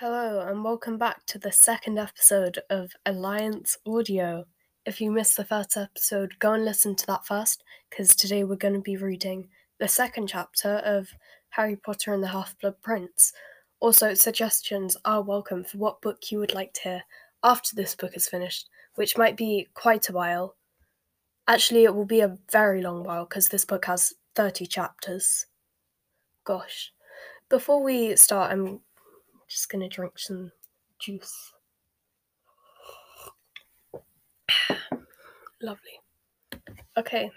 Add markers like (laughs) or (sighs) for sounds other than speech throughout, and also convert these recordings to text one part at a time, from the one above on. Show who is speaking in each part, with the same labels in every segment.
Speaker 1: Hello, and welcome back to the second episode of Alliance Audio. If you missed the first episode, go and listen to that first, because today we're going to be reading the second chapter of Harry Potter and the Half Blood Prince. Also, suggestions are welcome for what book you would like to hear after this book is finished, which might be quite a while. Actually, it will be a very long while because this book has 30 chapters. Gosh. Before we start, I'm just gonna drink some juice. (sighs) Lovely. Okay,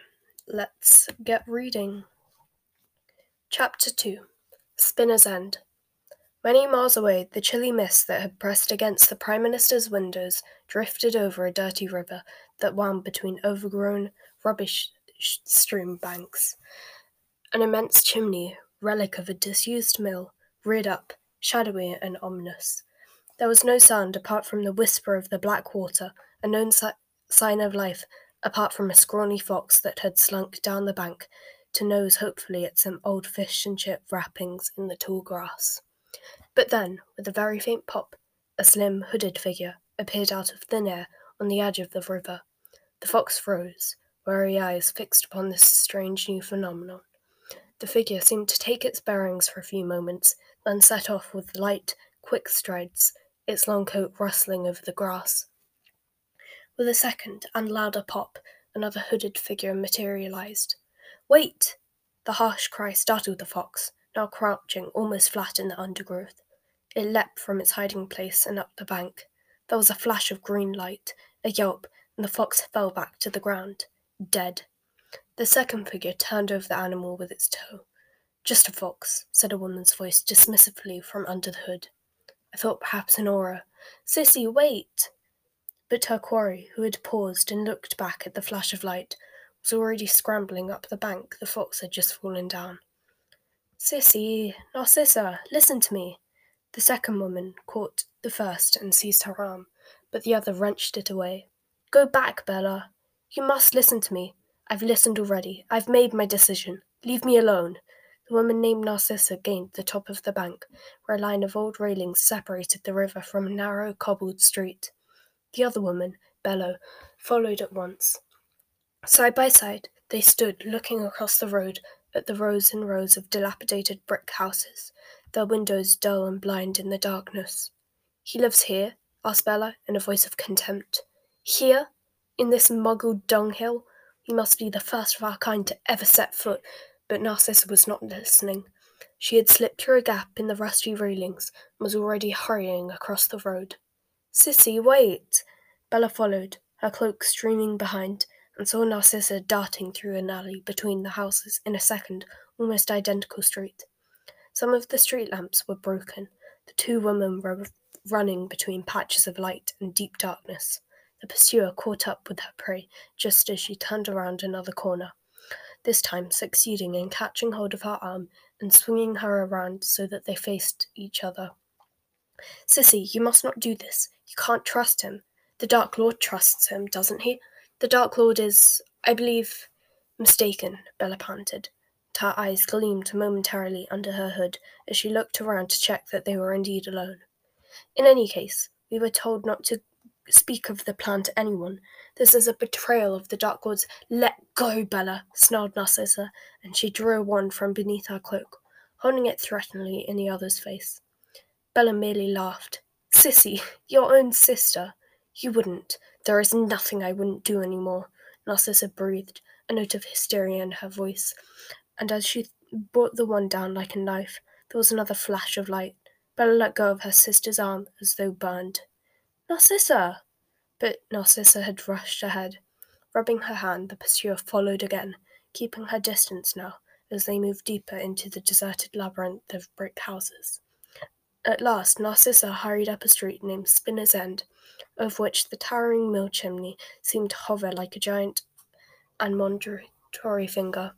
Speaker 1: let's get reading. Chapter 2 Spinner's End. Many miles away, the chilly mist that had pressed against the Prime Minister's windows drifted over a dirty river that wound between overgrown, rubbish strewn banks. An immense chimney, relic of a disused mill, reared up, shadowy and ominous. There was no sound apart from the whisper of the black water, a known si- sign of life apart from a scrawny fox that had slunk down the bank to nose hopefully at some old fish and chip wrappings in the tall grass. But then, with a very faint pop, a slim, hooded figure appeared out of thin air on the edge of the river. The fox froze, wary eyes fixed upon this strange new phenomenon. The figure seemed to take its bearings for a few moments, then set off with light, quick strides, its long coat rustling over the grass. With a second and louder pop, another hooded figure materialized. Wait! The harsh cry startled the fox, now crouching almost flat in the undergrowth. It leapt from its hiding place and up the bank. There was a flash of green light, a yelp, and the fox fell back to the ground, dead. The second figure turned over the animal with its toe. Just a fox, said a woman's voice dismissively from under the hood. I thought perhaps an Auror. Sissy, wait! But her quarry, who had paused and looked back at the flash of light, was already scrambling up the bank the fox had just fallen down. Sissy, Narcissa, listen to me. The second woman caught the first and seized her arm, but the other wrenched it away. Go back, Bella. You must listen to me. I've listened already. I've made my decision. Leave me alone. The woman named Narcissa gained the top of the bank, where a line of old railings separated the river from a narrow, cobbled street. The other woman, Bella, followed at once. Side by side, they stood looking across the road at the rows and rows of dilapidated brick houses, their windows dull and blind in the darkness. He lives here? asked Bella in a voice of contempt. Here? In this muggled dunghill? He must be the first of our kind to ever set foot. But Narcissa was not listening. She had slipped through a gap in the rusty railings and was already hurrying across the road. Sissy, wait! Bella followed, her cloak streaming behind, and saw Narcissa darting through an alley between the houses in a second, almost identical street. Some of the street lamps were broken. The two women were running between patches of light and deep darkness. The pursuer caught up with her prey just as she turned around another corner, this time succeeding in catching hold of her arm and swinging her around so that they faced each other. Sissy, you must not do this. You can't trust him. The Dark Lord trusts him, doesn't he? The Dark Lord is, I believe, mistaken, Bella panted. Her eyes gleamed momentarily under her hood as she looked around to check that they were indeed alone. In any case, we were told not to speak of the plan to anyone. This is a betrayal of the Dark Lords. Let go, Bella, snarled Narcissa, and she drew a wand from beneath her cloak, holding it threateningly in the other's face. Bella merely laughed. Sissy, your own sister. You wouldn't. There is nothing I wouldn't do any more. Narcissa breathed, a note of hysteria in her voice, and as she brought the wand down like a knife, there was another flash of light. Bella let go of her sister's arm as though burned. Narcissa! But Narcissa had rushed ahead. Rubbing her hand, the pursuer followed again, keeping her distance now as they moved deeper into the deserted labyrinth of brick houses. At last, Narcissa hurried up a street named Spinner's End, of which the towering mill chimney seemed to hover like a giant and admonitory finger.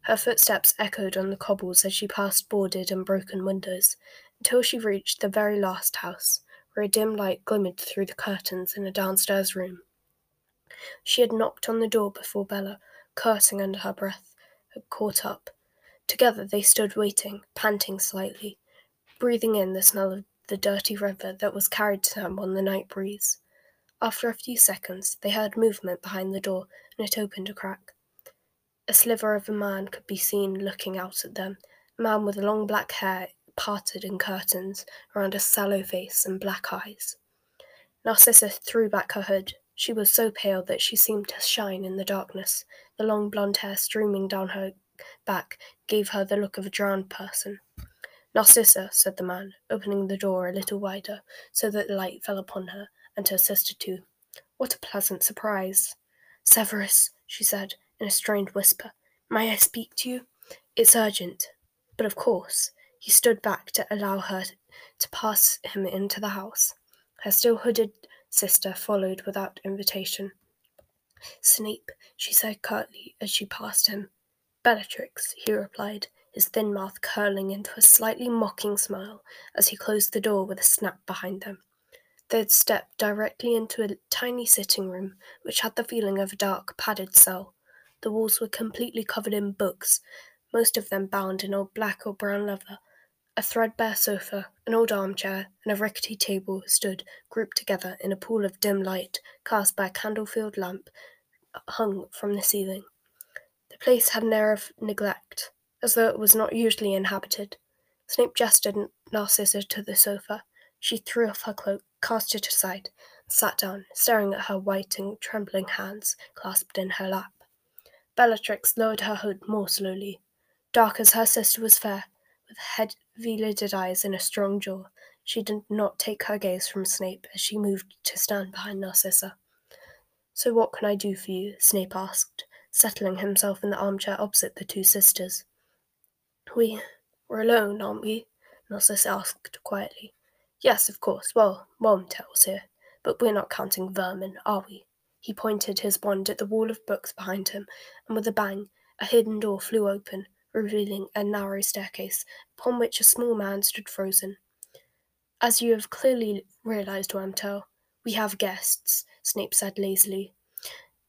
Speaker 1: Her footsteps echoed on the cobbles as she passed boarded and broken windows, until she reached the very last house, where a dim light glimmered through the curtains in a downstairs room. She had knocked on the door before Bella, cursing under her breath, had caught up. Together they stood waiting, panting slightly, breathing in the smell of the dirty river that was carried to them on the night breeze. After a few seconds, they heard movement behind the door, and it opened a crack. A sliver of a man could be seen looking out at them, a man with long black hair parted in curtains around a sallow face and black eyes. Narcissa threw back her hood. She was so pale that she seemed to shine in the darkness. The long blonde hair streaming down her back gave her the look of a drowned person. Narcissa, said the man, opening the door a little wider so that the light fell upon her and her sister too. What a pleasant surprise! Severus, she said, in a strained whisper. May I speak to you? It's urgent. But of course. He stood back to allow her to pass him into the house. Her still hooded sister followed without invitation. Snape, she said curtly as she passed him. Bellatrix, he replied, his thin mouth curling into a slightly mocking smile as he closed the door with a snap behind them. They had stepped directly into a tiny sitting room, which had the feeling of a dark, padded cell. The walls were completely covered in books, most of them bound in old black or brown leather. A threadbare sofa, an old armchair, and a rickety table stood grouped together in a pool of dim light cast by a candle-filled lamp uh, hung from the ceiling. The place had an air of neglect, as though it was not usually inhabited. Snape gestured Narcissa to the sofa. She threw off her cloak, cast it aside, and sat down, staring at her white and trembling hands clasped in her lap. Bellatrix lowered her hood more slowly. Dark as her sister was fair, with heavy lidded eyes and a strong jaw, she did not take her gaze from Snape as she moved to stand behind Narcissa. So what can I do for you? Snape asked, settling himself in the armchair opposite the two sisters. We we're alone, aren't we? Narcissa asked quietly. Yes, of course. Well, Wormtail's here, but we're not counting vermin, are we? He pointed his wand at the wall of books behind him, and with a bang, a hidden door flew open, revealing a narrow staircase, upon which a small man stood frozen. As you have clearly realized, Wormtail, we have guests, Snape said lazily.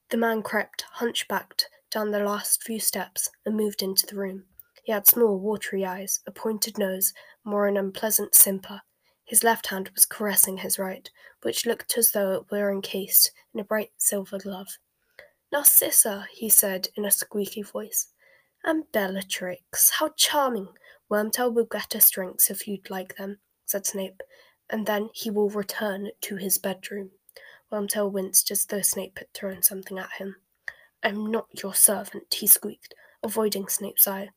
Speaker 1: The man crept, hunchbacked, down the last few steps and moved into the room. He had small, watery eyes, a pointed nose, more an unpleasant simper. His left hand was caressing his right, which looked as though it were encased in a bright silver glove. Narcissa, he said in a squeaky voice. And Bellatrix, how charming! Wormtail will get us drinks if you'd like them, said Snape, and then he will return to his bedroom. Wormtail winced as though Snape had thrown something at him. I'm not your servant, he squeaked, avoiding Snape's eye.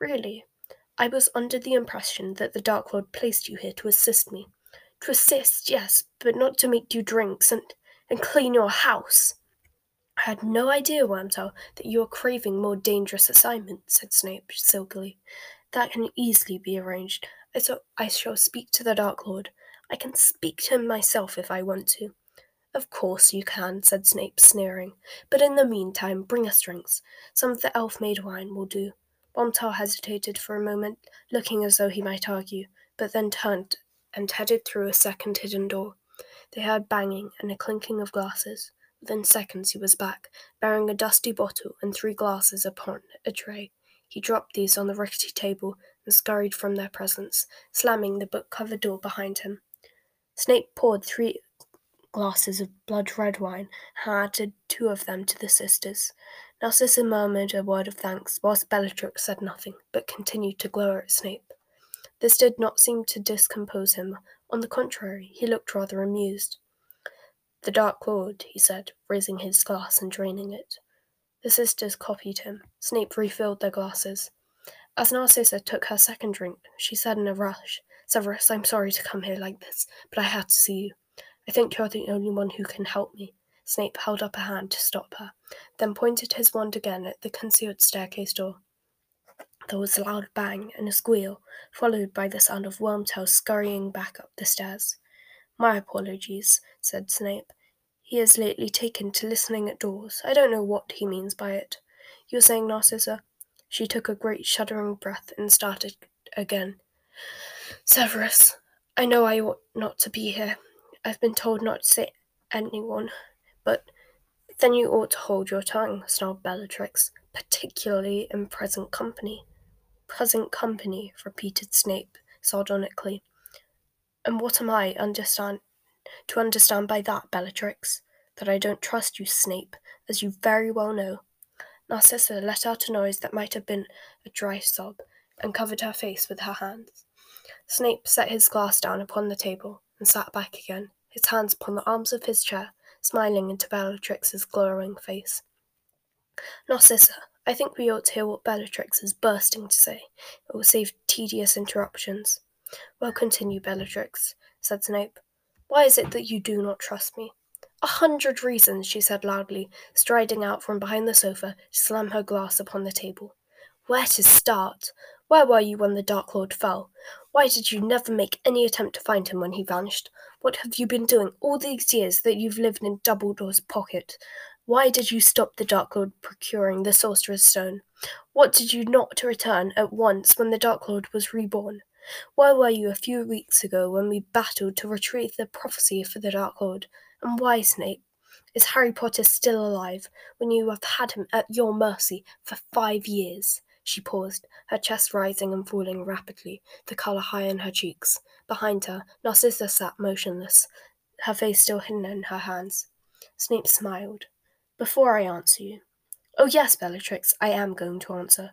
Speaker 1: Really? I was under the impression that the Dark Lord placed you here to assist me. To assist, yes, but not to make you drinks and, and clean your house. I had no idea, Wormtail, that you were craving more dangerous assignments, said Snape silkily. That can easily be arranged. I, so I shall speak to the Dark Lord. I can speak to him myself if I want to. Of course you can, said Snape, sneering. But in the meantime, bring us drinks. Some of the elf-made wine will do. Wormtail hesitated for a moment, looking as though he might argue, but then turned and headed through a second hidden door. They heard banging and a clinking of glasses. Within seconds he was back, bearing a dusty bottle and three glasses upon a tray. He dropped these on the rickety table and scurried from their presence, slamming the book covered door behind him. Snape poured three glasses of blood red wine and added two of them to the sisters. Narcissa murmured a word of thanks, whilst Bellatrix said nothing, but continued to glare at Snape. This did not seem to discompose him. On the contrary, he looked rather amused. The Dark Lord, he said, raising his glass and draining it. The sisters copied him. Snape refilled their glasses. As Narcissa took her second drink, she said in a rush, Severus, I'm sorry to come here like this, but I had to see you. I think you're the only one who can help me. Snape held up a hand to stop her, then pointed his wand again at the concealed staircase door. There was a loud bang and a squeal, followed by the sound of Wormtail scurrying back up the stairs. My apologies, said Snape. He has lately taken to listening at doors. I don't know what he means by it. You're saying, Narcissa? She took a great shuddering breath and started again. Severus, I know I ought not to be here. I've been told not to say anyone, but then you ought to hold your tongue, snarled Bellatrix, particularly in present company. Present company, repeated Snape sardonically. And what am I understand to understand by that, Bellatrix? That I don't trust you, Snape, as you very well know. Narcissa let out a noise that might have been a dry sob, and covered her face with her hands. Snape set his glass down upon the table and sat back again, his hands upon the arms of his chair, smiling into Bellatrix's glowering face. Narcissa, I think we ought to hear what Bellatrix is bursting to say. It will save tedious interruptions. Well, continue, Bellatrix, said Snape. Why is it that you do not trust me? A hundred reasons, she said loudly, striding out from behind the sofa to slam her glass upon the table. Where to start? Where were you when the Dark Lord fell? Why did you never make any attempt to find him when he vanished? What have you been doing all these years that you've lived in Dumbledore's pocket? Why did you stop the Dark Lord procuring the Sorcerer's Stone? What did you not return at once when the Dark Lord was reborn? Where were you a few weeks ago when we battled to retrieve the prophecy for the Dark Lord? And why, Snape? Is Harry Potter still alive when you have had him at your mercy for five years? She paused, her chest rising and falling rapidly, the colour high in her cheeks. Behind her, Narcissa sat motionless, her face still hidden in her hands. Snape smiled. Before I answer you. Oh, yes, Bellatrix, I am going to answer.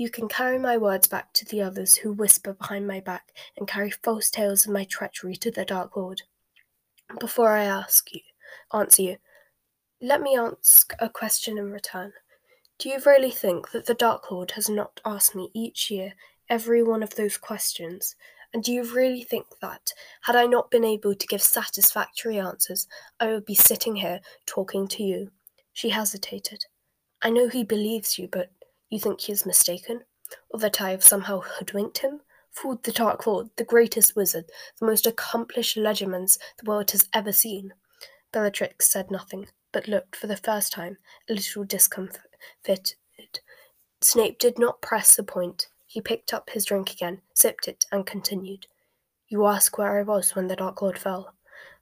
Speaker 1: You can carry my words back to the others who whisper behind my back and carry false tales of my treachery to the Dark Lord. Before I ask you, answer you, let me ask a question in return. Do you really think that the Dark Lord has not asked me each year every one of those questions? And do you really think that, had I not been able to give satisfactory answers, I would be sitting here talking to you? She hesitated. I know he believes you, but you think he is mistaken? Or that I have somehow hoodwinked him? Fooled the Dark Lord, the greatest wizard, the most accomplished Legilimens the world has ever seen? Bellatrix said nothing, but looked for the first time a little discomfited. Snape did not press the point. He picked up his drink again, sipped it, and continued. You ask where I was when the Dark Lord fell.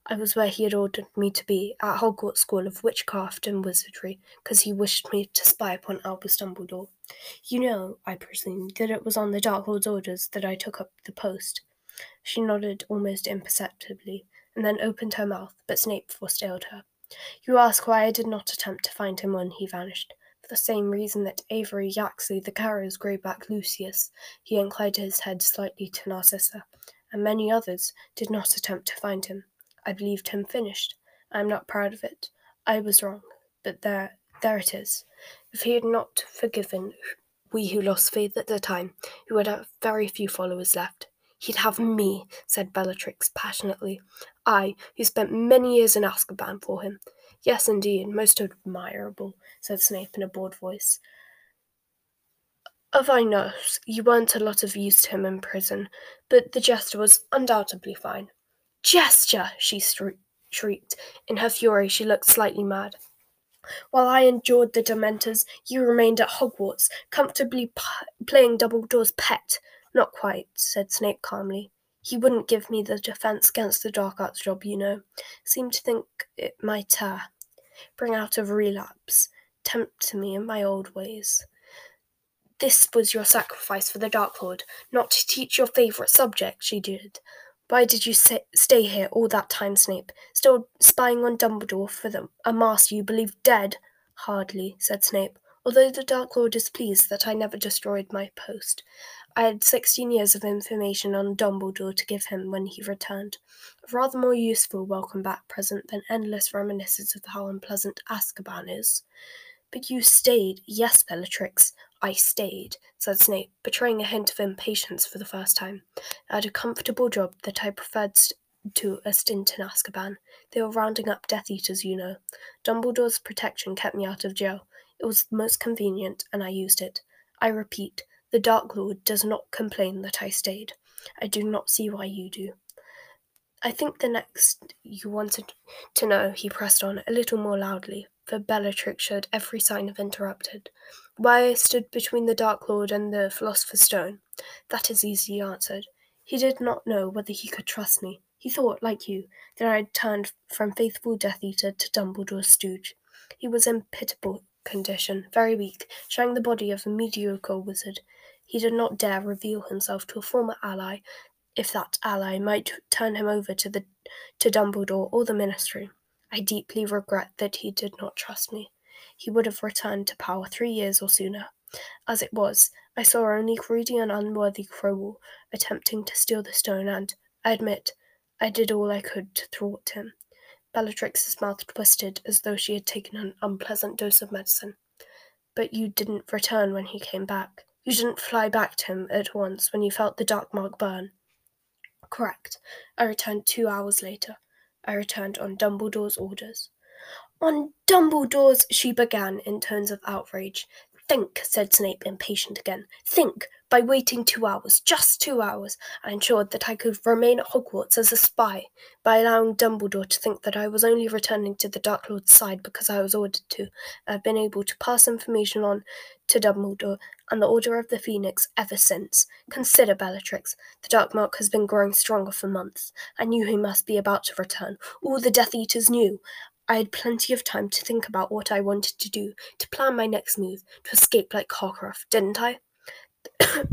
Speaker 1: I was where he had ordered me to be, at Hogwarts School of Witchcraft and Wizardry, because he wished me to spy upon Albus Dumbledore. You know, I presume, that it was on the Dark Lord's orders that I took up the post. She nodded almost imperceptibly, and then opened her mouth, but Snape forestalled her. You ask why I did not attempt to find him when he vanished For the same reason that Avery Yaxley the Carrows greyback Lucius, he inclined his head slightly to Narcissa, and many others did not attempt to find him. I believed him finished. I am not proud of it. I was wrong, but there, there it is. If he had not forgiven we who lost faith at the time, who had have very few followers left, he'd have me, said Bellatrix passionately. I, who spent many years in Azkaban for him. Yes, indeed, most admirable, said Snape in a bored voice. Of I know, you weren't a lot of use to him in prison, but the jester was undoubtedly fine. Jester! she shrieked. In her fury, she looked slightly mad. While I endured the Dementors, you remained at Hogwarts, comfortably p- playing Dumbledore's pet. Not quite, said Snape calmly. He wouldn't give me the defense against the dark arts job, you know. Seemed to think it might uh, bring out a relapse tempt me in my old ways. This was your sacrifice for the Dark Lord, not to teach your favourite subject, she did. Why did you stay here all that time, Snape? Still spying on Dumbledore for the, a master you believe dead? Hardly, said Snape, although the Dark Lord is pleased that I never destroyed my post. I had sixteen years of information on Dumbledore to give him when he returned. A rather more useful welcome back present than endless reminiscences of how unpleasant Azkaban is. But you stayed, yes, Bellatrix, I stayed, said Snape, betraying a hint of impatience for the first time. I had a comfortable job that I preferred to a stint in Azkaban. They were rounding up Death Eaters, you know. Dumbledore's protection kept me out of jail. It was most convenient, and I used it. I repeat, the Dark Lord does not complain that I stayed. I do not see why you do. I think the next you wanted to know, he pressed on a little more loudly, for Bellatrix showed every sign of interrupted. Why I stood between the Dark Lord and the Philosopher's Stone. That is easily answered. He did not know whether he could trust me. He thought, like you, that I had turned from faithful Death Eater to Dumbledore's stooge. He was in pitiable condition, very weak, showing the body of a mediocre wizard. He did not dare reveal himself to a former ally if that ally might turn him over to the to Dumbledore or the Ministry. I deeply regret that he did not trust me. He would have returned to power three years or sooner. As it was, I saw only greedy and unworthy Quirrell attempting to steal the stone, and, I admit, I did all I could to thwart him. Bellatrix's mouth twisted as though she had taken an unpleasant dose of medicine. But you didn't return when he came back. You didn't fly back to him at once when you felt the dark mark burn. Correct. I returned two hours later. I returned on Dumbledore's orders. On Dumbledore's, she began in tones of outrage. Think, said Snape, impatient again. Think, by waiting two hours, just two hours, I ensured that I could remain at Hogwarts as a spy, by allowing Dumbledore to think that I was only returning to the Dark Lord's side because I was ordered to. I've been able to pass information on to Dumbledore and the Order of the Phoenix ever since. Consider, Bellatrix, the Dark Mark has been growing stronger for months. I knew he must be about to return. All the Death Eaters knew. I had plenty of time to think about what I wanted to do, to plan my next move, to escape like Karkaroff, didn't I? (coughs)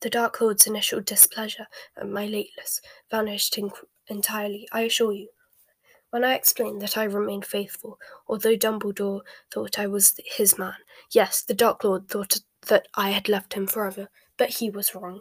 Speaker 1: the Dark Lord's initial displeasure at my lateness vanished inc- entirely, I assure you. When I explained that I remained faithful, although Dumbledore thought I was his man, yes, the Dark Lord thought that I had left him forever, but he was wrong.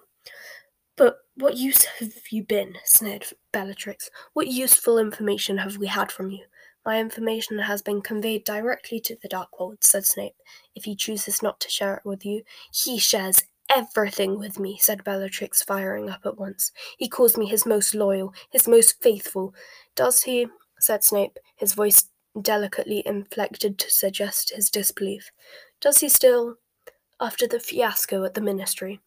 Speaker 1: But what use have you been? sneered Bellatrix. What useful information have we had from you? My information has been conveyed directly to the Dark Lord, said Snape. If he chooses not to share it with you, he shares everything with me, said Bellatrix, firing up at once. He calls me his most loyal, his most faithful. Does he? said Snape, his voice delicately inflected to suggest his disbelief. Does he still? After the fiasco at the ministry.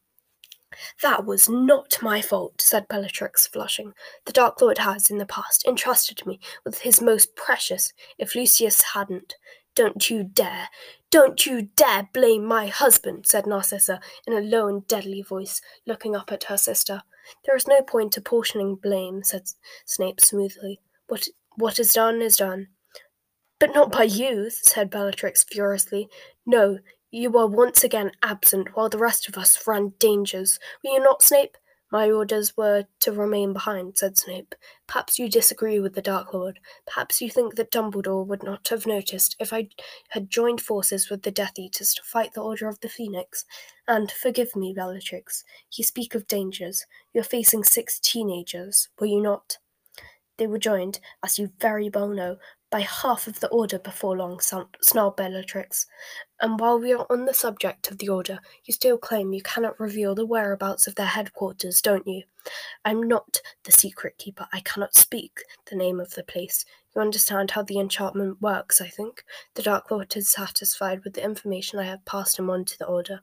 Speaker 1: That was not my fault, said Bellatrix, flushing. The Dark Lord has, in the past, entrusted me with his most precious, if Lucius hadn't. Don't you dare, don't you dare blame my husband, said Narcissa in a low and deadly voice, looking up at her sister. There is no point apportioning blame, said Snape smoothly. What, what is done is done. But not by you, said Bellatrix furiously. No, you were once again absent while the rest of us ran dangers. Were you not, Snape? My orders were to remain behind, said Snape. Perhaps you disagree with the Dark Lord. Perhaps you think that Dumbledore would not have noticed if I had joined forces with the Death Eaters to fight the Order of the Phoenix. And forgive me, Bellatrix. You speak of dangers. You're facing six teenagers, were you not? They were joined, as you very well know, by half of the Order before long, snarled Bellatrix. And while we are on the subject of the Order, you still claim you cannot reveal the whereabouts of their headquarters, don't you? I'm not the secret keeper. I cannot speak the name of the place. You understand how the enchantment works, I think. The Dark Lord is satisfied with the information I have passed him on to the Order.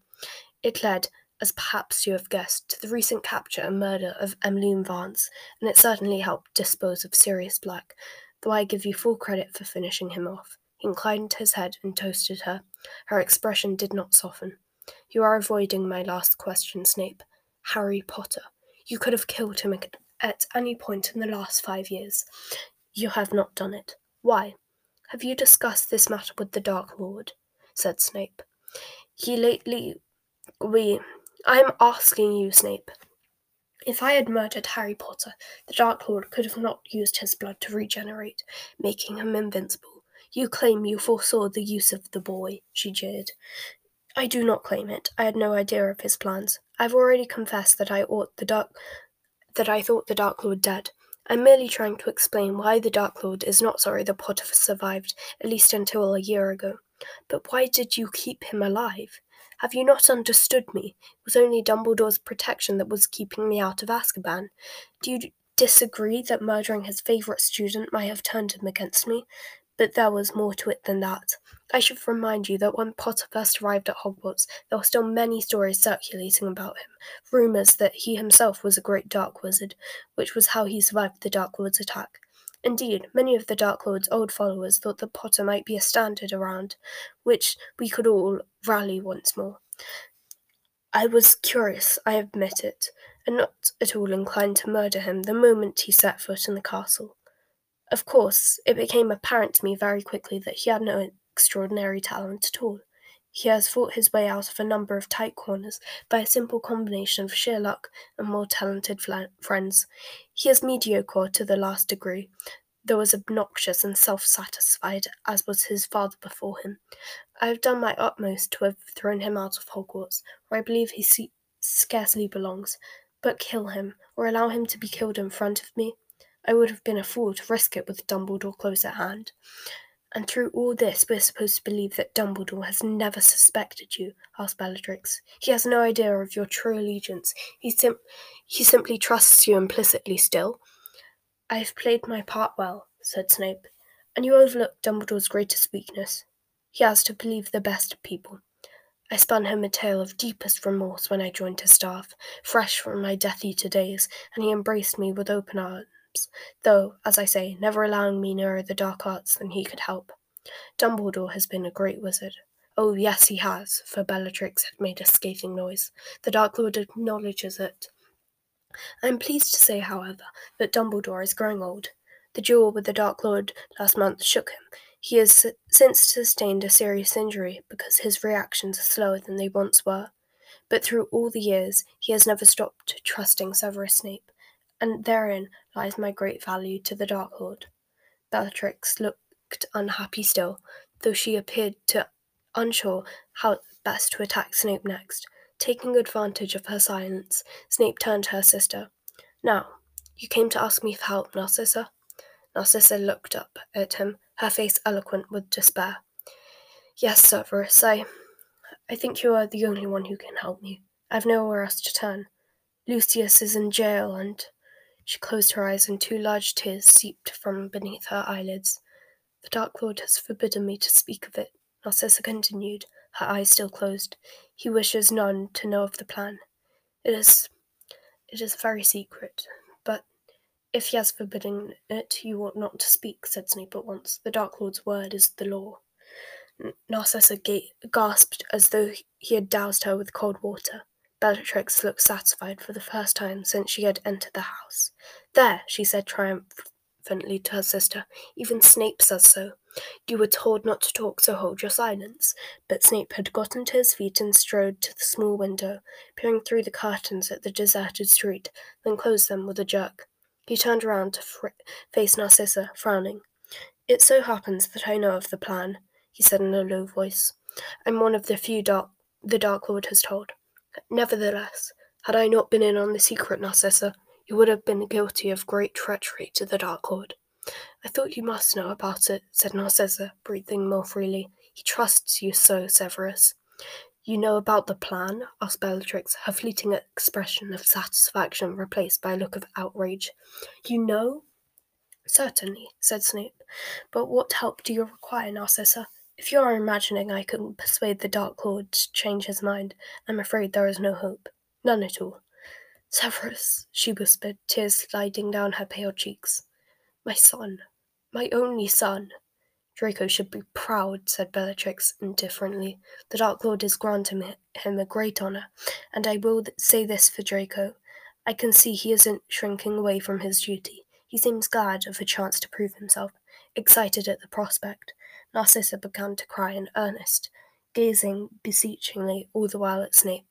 Speaker 1: It led, as perhaps you have guessed, to the recent capture and murder of Emmeline Vance, and it certainly helped dispose of Sirius Black, though I give you full credit for finishing him off. He inclined his head and toasted her. Her expression did not soften. You are avoiding my last question, Snape. Harry Potter. You could have killed him at any point in the last five years. You have not done it. Why? Have you discussed this matter with the Dark Lord? said Snape. He lately. We. I'm asking you, Snape. If I had murdered Harry Potter, the Dark Lord could have not used his blood to regenerate, making him invincible. You claim you foresaw the use of the boy, she jeered. I do not claim it. I had no idea of his plans. I've already confessed that I ought the dark that I thought the Dark Lord dead. I'm merely trying to explain why the Dark Lord is not sorry the Potter survived, at least until a year ago. But why did you keep him alive? Have you not understood me? It was only Dumbledore's protection that was keeping me out of Azkaban. Do you disagree that murdering his favourite student might have turned him against me? But there was more to it than that. I should remind you that when Potter first arrived at Hogwarts, there were still many stories circulating about him, rumours that he himself was a great dark wizard, which was how he survived the Dark Lord's attack. Indeed, many of the Dark Lord's old followers thought that Potter might be a standard around which we could all rally once more. I was curious, I admit it, and not at all inclined to murder him the moment he set foot in the castle. Of course, it became apparent to me very quickly that he had no extraordinary talent at all. He has fought his way out of a number of tight corners by a simple combination of sheer luck and more talented friends. He is mediocre to the last degree, though as obnoxious and self satisfied as was his father before him. I have done my utmost to have thrown him out of Hogwarts, where I believe he se- scarcely belongs, but kill him, or allow him to be killed in front of me. I would have been a fool to risk it with Dumbledore close at hand. And through all this, we're supposed to believe that Dumbledore has never suspected you, asked Bellatrix. He has no idea of your true allegiance. He, sim- he simply trusts you implicitly still. I have played my part well, said Snape, and you overlook Dumbledore's greatest weakness. He has to believe the best of people. I spun him a tale of deepest remorse when I joined his staff, fresh from my Death Eater days, and he embraced me with open arms though, as I say, never allowing me nearer the dark arts than he could help. Dumbledore has been a great wizard. Oh, yes, he has, for Bellatrix had made a scathing noise. The Dark Lord acknowledges it. I am pleased to say, however, that Dumbledore is growing old. The duel with the Dark Lord last month shook him. He has since sustained a serious injury because his reactions are slower than they once were. But through all the years, he has never stopped trusting Severus Snape and therein lies my great value to the Dark Lord. Bellatrix looked unhappy still, though she appeared to unsure how best to attack Snape next. Taking advantage of her silence, Snape turned to her sister. Now, you came to ask me for help, Narcissa? Narcissa looked up at him, her face eloquent with despair. Yes, Severus, I I think you are the only one who can help me. I've nowhere else to turn. Lucius is in jail, and she closed her eyes, and two large tears seeped from beneath her eyelids. The Dark Lord has forbidden me to speak of it, Narcissa continued, her eyes still closed. He wishes none to know of the plan. It is it is very secret, but if he has forbidden it, you ought not to speak, said Snape at once. The Dark Lord's word is the law. Narcissa ga- gasped as though he had doused her with cold water. Bellatrix looked satisfied for the first time since she had entered the house. There, she said triumphantly to her sister, even Snape says so. You were told not to talk, so hold your silence. But Snape had gotten to his feet and strode to the small window, peering through the curtains at the deserted street, then closed them with a jerk. He turned around to fr- face Narcissa, frowning. It so happens that I know of the plan, he said in a low voice. I'm one of the few dark the Dark Lord has told. Nevertheless, had I not been in on the secret, Narcissa, you would have been guilty of great treachery to the Dark Lord. I thought you must know about it, said Narcissa, breathing more freely. He trusts you so, Severus. You know about the plan? asked Bellatrix, her fleeting expression of satisfaction replaced by a look of outrage. You know? Certainly, said Snape. But what help do you require, Narcissa? If you are imagining I can persuade the Dark Lord to change his mind, I'm afraid there is no hope. None at all. Severus, she whispered, tears sliding down her pale cheeks. My son. My only son. Draco should be proud, said Bellatrix indifferently. The Dark Lord is granting him a great honour, and I will say this for Draco. I can see he isn't shrinking away from his duty. He seems glad of a chance to prove himself, excited at the prospect. Narcissa began to cry in earnest, gazing beseechingly all the while at Snape.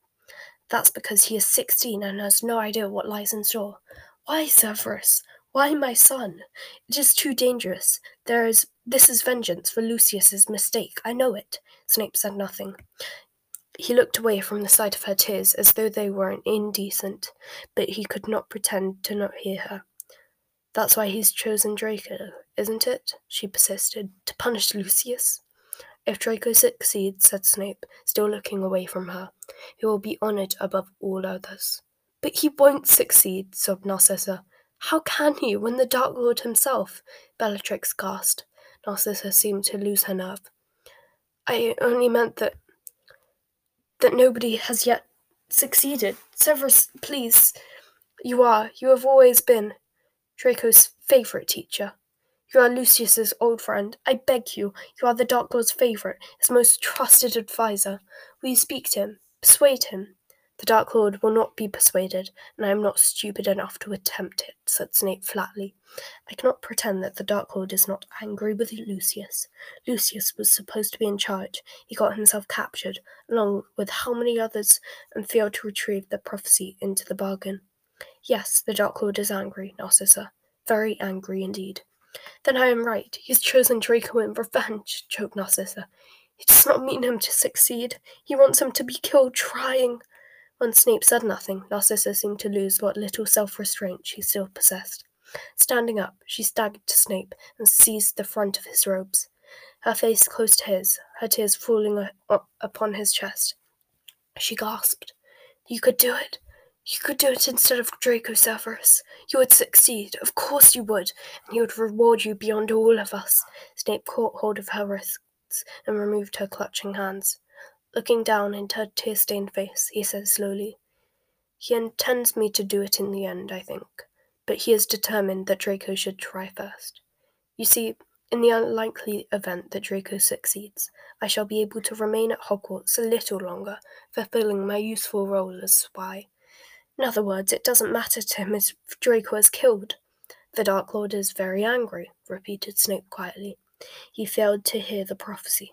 Speaker 1: That's because he is sixteen and has no idea what lies in store. Why, Severus? Why my son? It is too dangerous. There is this is vengeance for Lucius's mistake. I know it. Snape said nothing. He looked away from the sight of her tears as though they were indecent, but he could not pretend to not hear her. That's why he's chosen Draco, isn't it? she persisted. To punish Lucius? If Draco succeeds, said Snape, still looking away from her, he will be honoured above all others. But he won't succeed, sobbed Narcissa. How can he, when the Dark Lord himself? Bellatrix gasped. Narcissa seemed to lose her nerve. I only meant that that nobody has yet succeeded. Severus, please. You are, you have always been, Draco's favourite teacher. You are Lucius's old friend. I beg you, you are the Dark Lord's favourite, his most trusted adviser. Will you speak to him? Persuade him? The Dark Lord will not be persuaded, and I am not stupid enough to attempt it, said Snape flatly. I cannot pretend that the Dark Lord is not angry with Lucius. Lucius was supposed to be in charge. He got himself captured, along with how many others, and failed to retrieve the prophecy into the bargain. Yes, the Dark Lord is angry, Narcissa. Very angry indeed. Then I am right. He has chosen Draco in revenge, choked Narcissa. He does not mean him to succeed. He wants him to be killed trying. When Snape said nothing, Narcissa seemed to lose what little self restraint she still possessed. Standing up, she staggered to Snape and seized the front of his robes. Her face close to his, her tears falling upon his chest. She gasped, You could do it. You could do it instead of Draco Severus. You would succeed. Of course you would. And he would reward you beyond all of us. Snape caught hold of her wrists and removed her clutching hands. Looking down into her tear stained face, he said slowly, He intends me to do it in the end, I think, but he is determined that Draco should try first. You see, in the unlikely event that Draco succeeds, I shall be able to remain at Hogwarts a little longer, fulfilling my useful role as spy. In other words, it doesn't matter to him if Draco is killed. The Dark Lord is very angry, repeated Snape quietly. He failed to hear the prophecy.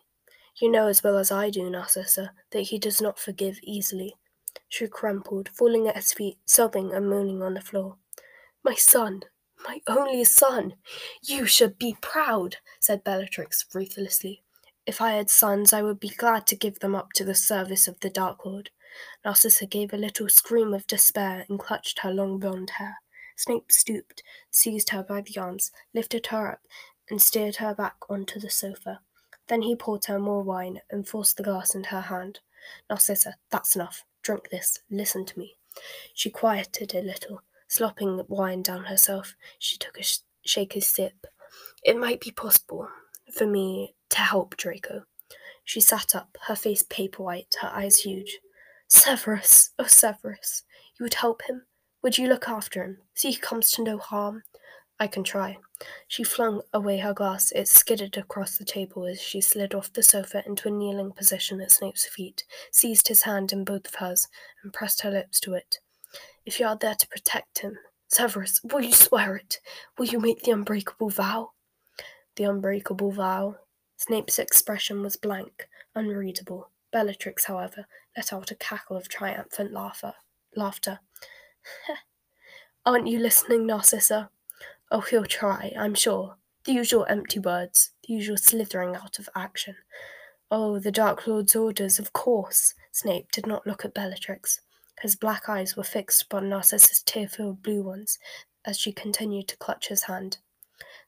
Speaker 1: You know as well as I do, Narcissa, that he does not forgive easily. She crumpled, falling at his feet, sobbing and moaning on the floor. My son, my only son, you should be proud, said Bellatrix ruthlessly. If I had sons, I would be glad to give them up to the service of the Dark Lord. Narcissa gave a little scream of despair and clutched her long blonde hair. Snape stooped, seized her by the arms, lifted her up, and steered her back onto the sofa. Then he poured her more wine and forced the glass into her hand. Narcissa, that's enough. Drink this. Listen to me. She quieted a little, slopping the wine down herself. She took a sh- shaky sip. It might be possible for me to help Draco. She sat up, her face paper white, her eyes huge. Severus, oh Severus, you would help him? Would you look after him? See he comes to no harm? I can try. She flung away her glass. It skidded across the table as she slid off the sofa into a kneeling position at Snape's feet, seized his hand in both of hers, and pressed her lips to it. If you are there to protect him, Severus, will you swear it? Will you make the unbreakable vow? The unbreakable vow. Snape's expression was blank, unreadable. Bellatrix, however, let out a cackle of triumphant laughter. laughter. (laughs) Aren't you listening, Narcissa? Oh, he'll try, I'm sure. The usual empty words, the usual slithering out of action. Oh, the Dark Lord's orders, of course. Snape did not look at Bellatrix. His black eyes were fixed upon Narcissa's tear-filled blue ones as she continued to clutch his hand.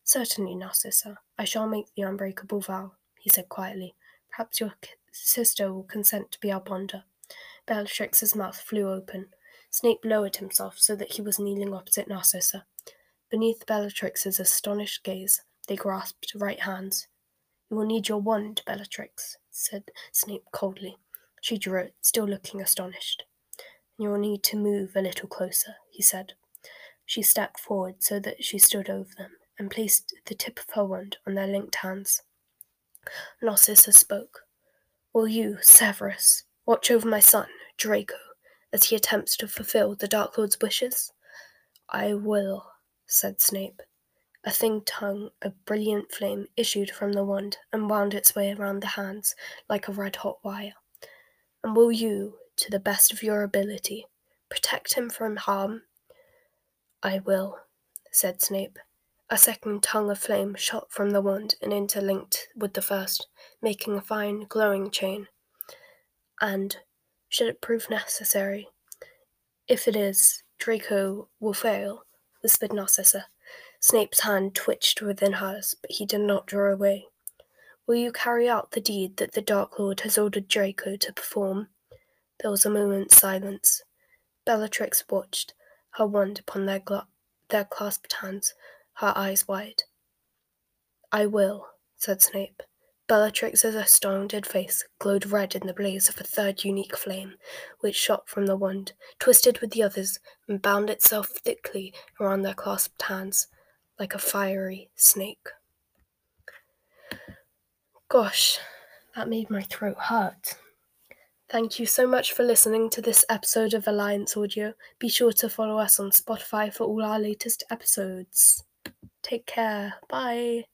Speaker 1: Certainly, Narcissa, I shall make the unbreakable vow, he said quietly. Perhaps your sister will consent to be our bonder. Bellatrix's mouth flew open. Snape lowered himself so that he was kneeling opposite Narcissa. Beneath Bellatrix's astonished gaze, they grasped right hands. You will need your wand, Bellatrix, said Snape coldly. She drew it, still looking astonished. You will need to move a little closer, he said. She stepped forward so that she stood over them and placed the tip of her wand on their linked hands. Narcissa spoke. Will you, Severus, watch over my son, Draco, as he attempts to fulfill the Dark Lord's wishes? I will, said Snape. A thin tongue of brilliant flame issued from the wand and wound its way around the hands like a red hot wire. And will you, to the best of your ability, protect him from harm? I will, said Snape. A second tongue of flame shot from the wand and interlinked with the first, making a fine, glowing chain. And, should it prove necessary, if it is, Draco will fail whispered Narcissa. Snape's hand twitched within hers, but he did not draw away. Will you carry out the deed that the Dark Lord has ordered Draco to perform? There was a moment's silence. Bellatrix watched, her wand upon their, gla- their clasped hands, her eyes wide. I will, said Snape. Bellatrix's astounded face glowed red in the blaze of a third unique flame, which shot from the wand, twisted with the others, and bound itself thickly around their clasped hands, like a fiery snake. Gosh, that made my throat hurt. Thank you so much for listening to this episode of Alliance Audio. Be sure to follow us on Spotify for all our latest episodes. Take care. Bye.